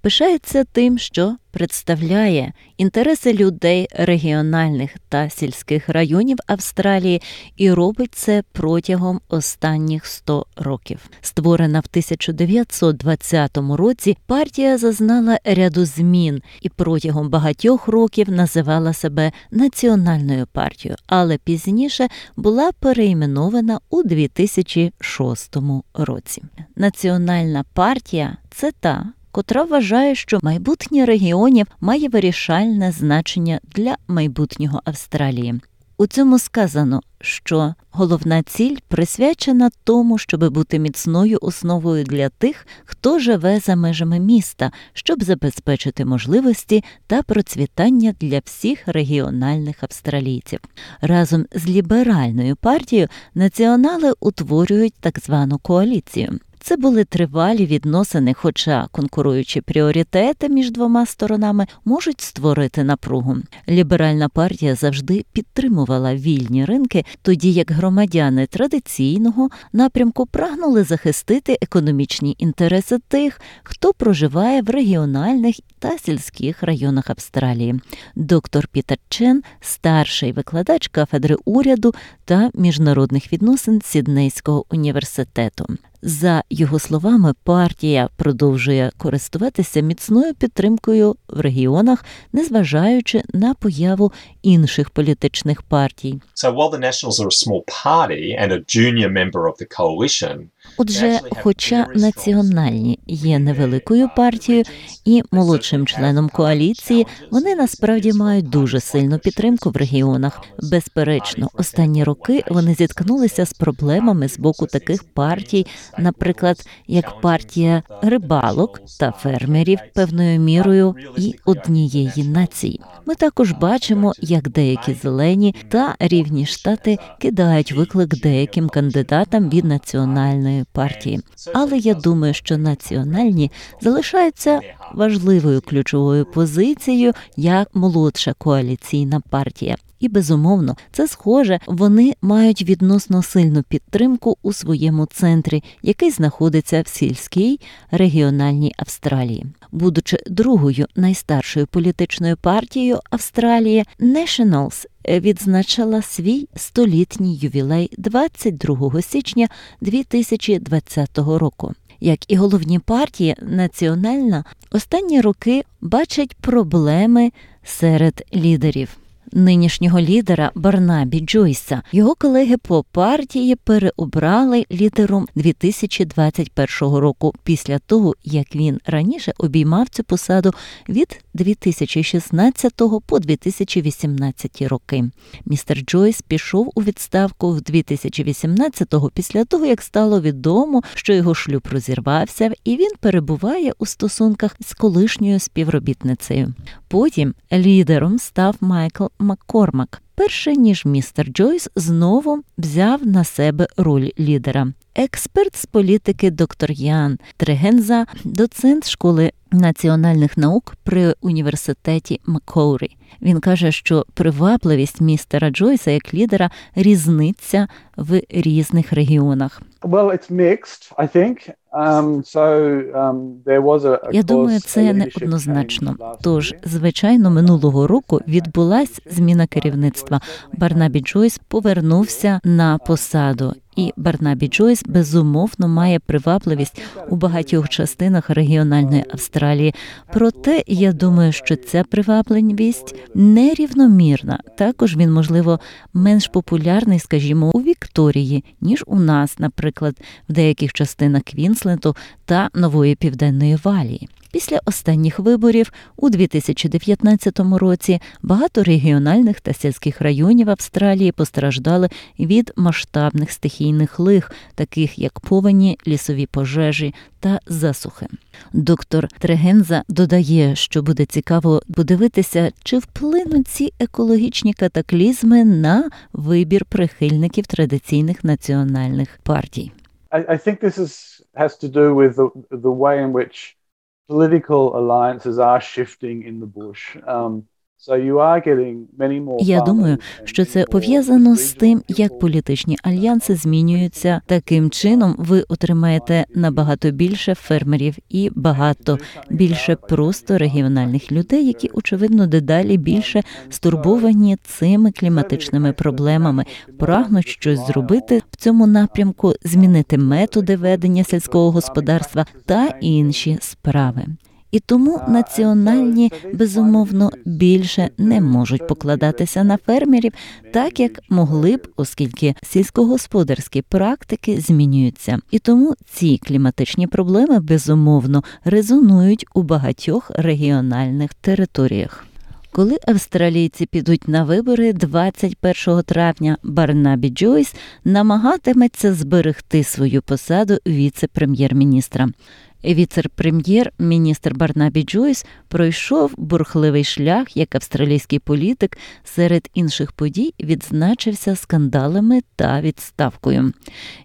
пишається тим, що представляє інтереси людей регіональних та сільських районів Австралії і робить це протягом останніх 100 років. Створена в 1920 році, партія зазнала ряду змін і протягом багатьох років називала себе національною партією, але пізніше була переіменована у 2006 році. Національна партія це та котра вважає, що майбутнє регіонів має вирішальне значення для майбутнього Австралії. У цьому сказано, що головна ціль присвячена тому, щоб бути міцною основою для тих, хто живе за межами міста, щоб забезпечити можливості та процвітання для всіх регіональних австралійців. Разом з ліберальною партією націонали утворюють так звану коаліцію. Це були тривалі відносини, хоча конкуруючі пріоритети між двома сторонами можуть створити напругу. Ліберальна партія завжди підтримувала вільні ринки, тоді як громадяни традиційного напрямку прагнули захистити економічні інтереси тих, хто проживає в регіональних та сільських районах Австралії. Доктор Пітер Чен, старший викладач кафедри уряду та міжнародних відносин Сіднейського університету. За його словами, партія продовжує користуватися міцною підтримкою в регіонах, незважаючи на появу інших політичних партій. So while the Nationals are a small party and a junior member of the coalition, Отже, хоча національні є невеликою партією і молодшим членом коаліції, вони насправді мають дуже сильну підтримку в регіонах. Безперечно, останні роки вони зіткнулися з проблемами з боку таких партій, наприклад, як партія рибалок та фермерів певною мірою і однієї нації. Ми також бачимо, як деякі зелені та рівні штати кидають виклик деяким кандидатам від національної партії. Але я думаю, що національні залишаються важливою ключовою позицією як молодша коаліційна партія. І безумовно, це схоже, вони мають відносно сильну підтримку у своєму центрі, який знаходиться в сільській регіональній Австралії. Будучи другою найстаршою політичною партією Австралії, Nationals відзначила свій столітній ювілей 22 січня 2020 року. Як і головні партії, національна останні роки бачать проблеми серед лідерів нинішнього лідера Барнабі Джойса. Його колеги по партії переобрали лідером 2021 року після того, як він раніше обіймав цю посаду від 2016 по 2018 роки. Містер Джойс пішов у відставку в 2018-го після того, як стало відомо, що його шлюб розірвався, і він перебуває у стосунках з колишньою співробітницею. Потім лідером став Майкл Маккормак, перше ніж містер Джойс знову взяв на себе роль лідера. Експерт з політики доктор Ян Трегенза, доцент школи національних наук при університеті Маккоурі. Він каже, що привабливість містера Джойса як лідера різниця в різних регіонах. Well, it's mixed, I think. Um, um, Я думаю, це не leadership однозначно. change last Тож, звичайно, минулого року відбулась зміна керівництва. Барнабі Джойс повернувся на посаду, і Барнабі Джойс безумовно має привабливість у багатьох частинах регіональної Австралії. Проте я думаю, що ця привабливість нерівномірна. Також він, можливо, менш популярний, скажімо, у Вікторії, ніж у нас, наприклад, в деяких частинах Квінсленду та Нової Південної Валії. Після останніх виборів у 2019 році багато регіональних та сільських районів Австралії постраждали від масштабних стихійних лих, таких як повені, лісові пожежі та засухи. Доктор Трегенза додає, що буде цікаво подивитися, чи вплинуть ці екологічні катаклізми на вибір прихильників традиційних національних партій. I, I think this is has to do with the, the way in which political alliances are shifting in the bush. Um, Я думаю, що це пов'язано з тим, як політичні альянси змінюються. Таким чином, ви отримаєте набагато більше фермерів і багато більше просто регіональних людей, які очевидно дедалі більше стурбовані цими кліматичними проблемами, прагнуть щось зробити в цьому напрямку, змінити методи ведення сільського господарства та інші справи. І тому національні безумовно більше не можуть покладатися на фермерів, так як могли б, оскільки сільськогосподарські практики змінюються. І тому ці кліматичні проблеми безумовно резонують у багатьох регіональних територіях. Коли австралійці підуть на вибори 21 травня, Барнабі Джойс намагатиметься зберегти свою посаду віце-прем'єр-міністра. Віце-прем'єр, міністр Барнабі Джойс пройшов бурхливий шлях як австралійський політик. Серед інших подій відзначився скандалами та відставкою.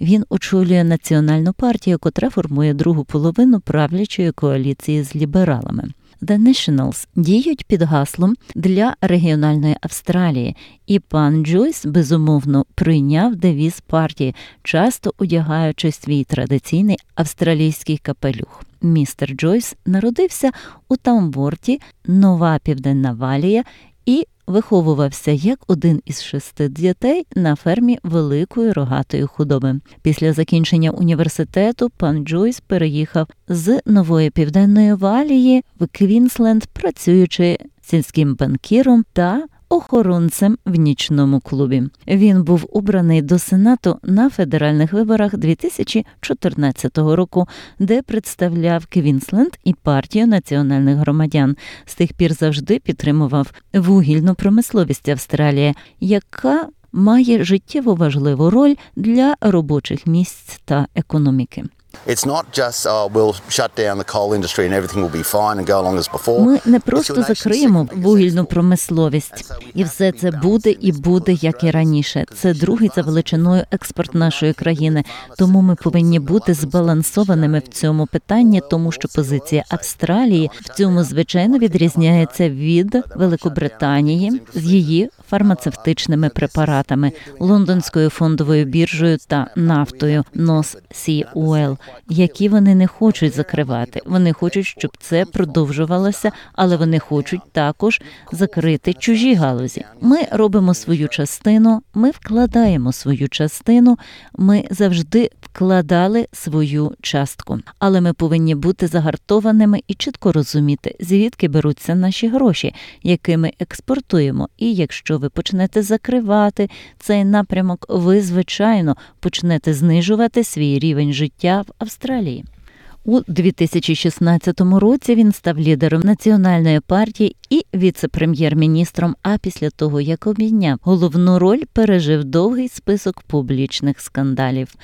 Він очолює національну партію, котра формує другу половину правлячої коаліції з лібералами. The Nationals діють під гаслом для регіональної Австралії, і пан Джойс безумовно прийняв девіз партії, часто одягаючи свій традиційний австралійський капелюх. Містер Джойс народився у Тамворті, Нова Південна Валія, і виховувався як один із шести дітей на фермі великої рогатої худоби. Після закінчення університету пан Джойс переїхав з Нової Південної Валії в Квінсленд, працюючи сільським банкіром та охоронцем в нічному клубі. Він був обраний до сенату на федеральних виборах 2014 року, де представляв Квінсленд і партію національних громадян. З тих пір завжди підтримував вугільну промисловість Австралії, яка має життєво важливу роль для робочих місць та економіки. Oh. Ми не просто закриємо вугільну промисловість, і все це буде і буде як і раніше. Це другий за величиною експорт нашої країни. Тому ми повинні бути збалансованими в цьому питанні, тому що позиція Австралії в цьому звичайно відрізняється від Великобританії з її фармацевтичними препаратами, лондонською фондовою біржею та нафтою NOS які вони не хочуть закривати. Вони хочуть, щоб це продовжувалося, але вони хочуть також закрити чужі галузі. Ми робимо свою частину, ми вкладаємо свою частину. Ми завжди вкладали свою частку, але ми повинні бути загартованими і чітко розуміти, звідки беруться наші гроші, які ми експортуємо. І якщо ви почнете закривати цей напрямок, ви звичайно почнете знижувати свій рівень життя в Австралії. У 2016 році він став лідером національної партії і віце-прем'єр-міністром. А після того, як обійняв головну роль, пережив довгий список публічних скандалів.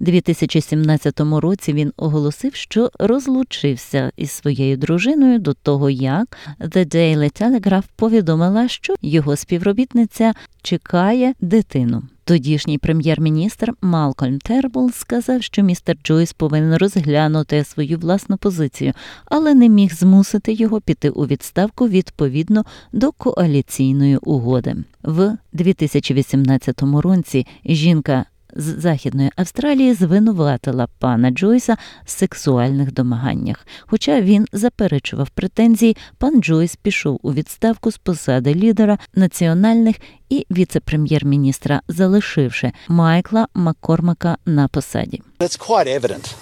У 2017 році він оголосив, що розлучився із своєю дружиною до того, як The Daily Telegraph повідомила, що його співробітниця чекає дитину. Тодішній прем'єр-міністр Малкольм Тербул сказав, що містер Джойс повинен розглянути свою власну позицію, але не міг змусити його піти у відставку відповідно до коаліційної угоди. В 2018 році жінка з Західної Австралії звинуватила пана Джойса в сексуальних домаганнях. Хоча він заперечував претензії, пан Джойс пішов у відставку з посади лідера національних і віце-прем'єр-міністра, залишивши Майкла Маккормака на посаді. It's quite evident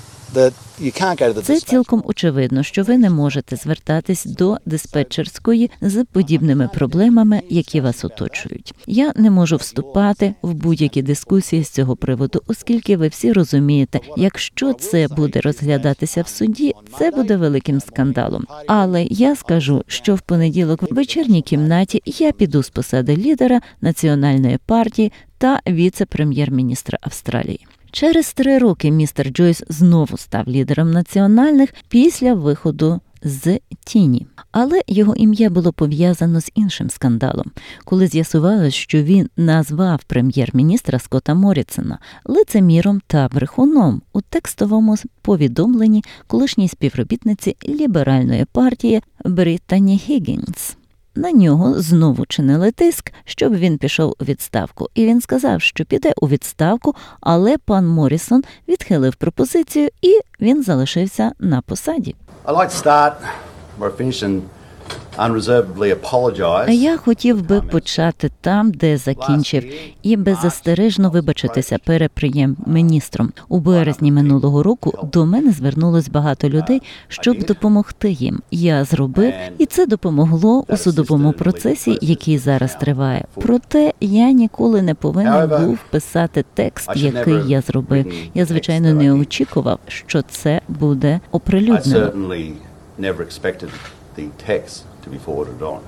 Це цілком очевидно, що ви не можете звертатись до диспетчерської з подібними проблемами, які вас оточують. Я не можу вступати в будь-які дискусії з цього приводу, оскільки ви всі розумієте, якщо це буде розглядатися в суді, це буде великим скандалом. Але я скажу, що в понеділок в вечірній кімнаті я піду з посади лідера національної партії та віце-прем'єр-міністра Австралії. Через три роки містер Джойс знову став лідером національних після виходу з тіні. Але його ім'я було пов'язано з іншим скандалом, коли з'ясувалось, що він назвав прем'єр-міністра Скотта Морісона лицеміром та брехуном у текстовому повідомленні колишній співробітниці ліберальної партії Британі Гіггінс. На нього знову чинили тиск, щоб він пішов у відставку, і він сказав, що піде у відставку, але пан Морісон відхилив пропозицію, і він залишився на посаді. I'd like to start where I Я хотів би почати там, де закінчив, і беззастережно вибачитися перед прем'єр-міністром. У березні минулого року до мене звернулось багато людей, щоб допомогти їм. Я зробив, і це допомогло у судовому процесі, який зараз триває. Проте я ніколи не повинен був писати текст, який я зробив. Я звичайно не очікував, що це буде оприлюднено. The text to be forwarded on.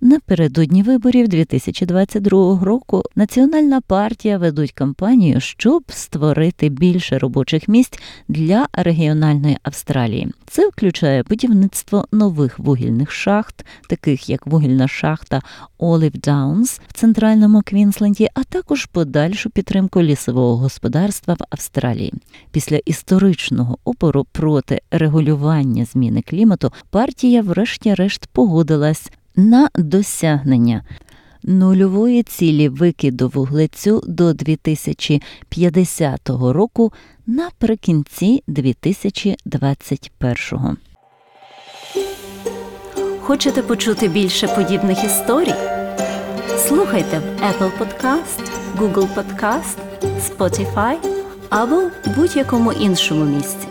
Напередодні виборів 2022 року Національна партія ведуть кампанію, щоб створити більше робочих місць для регіональної Австралії. Це включає будівництво нових вугільних шахт, таких як вугільна шахта Olive Downs в центральному Квінсленді, а також подальшу підтримку лісового господарства в Австралії. Після історичного опору проти регулювання зміни клімату партія, врешті-решт, погодилась на досягнення нульової цілі викиду вуглецю до 2050 року наприкінці 2021. Хочете почути більше подібних історій? Слухайте в Apple Podcast, Google Podcast, Spotify або будь-якому іншому місці.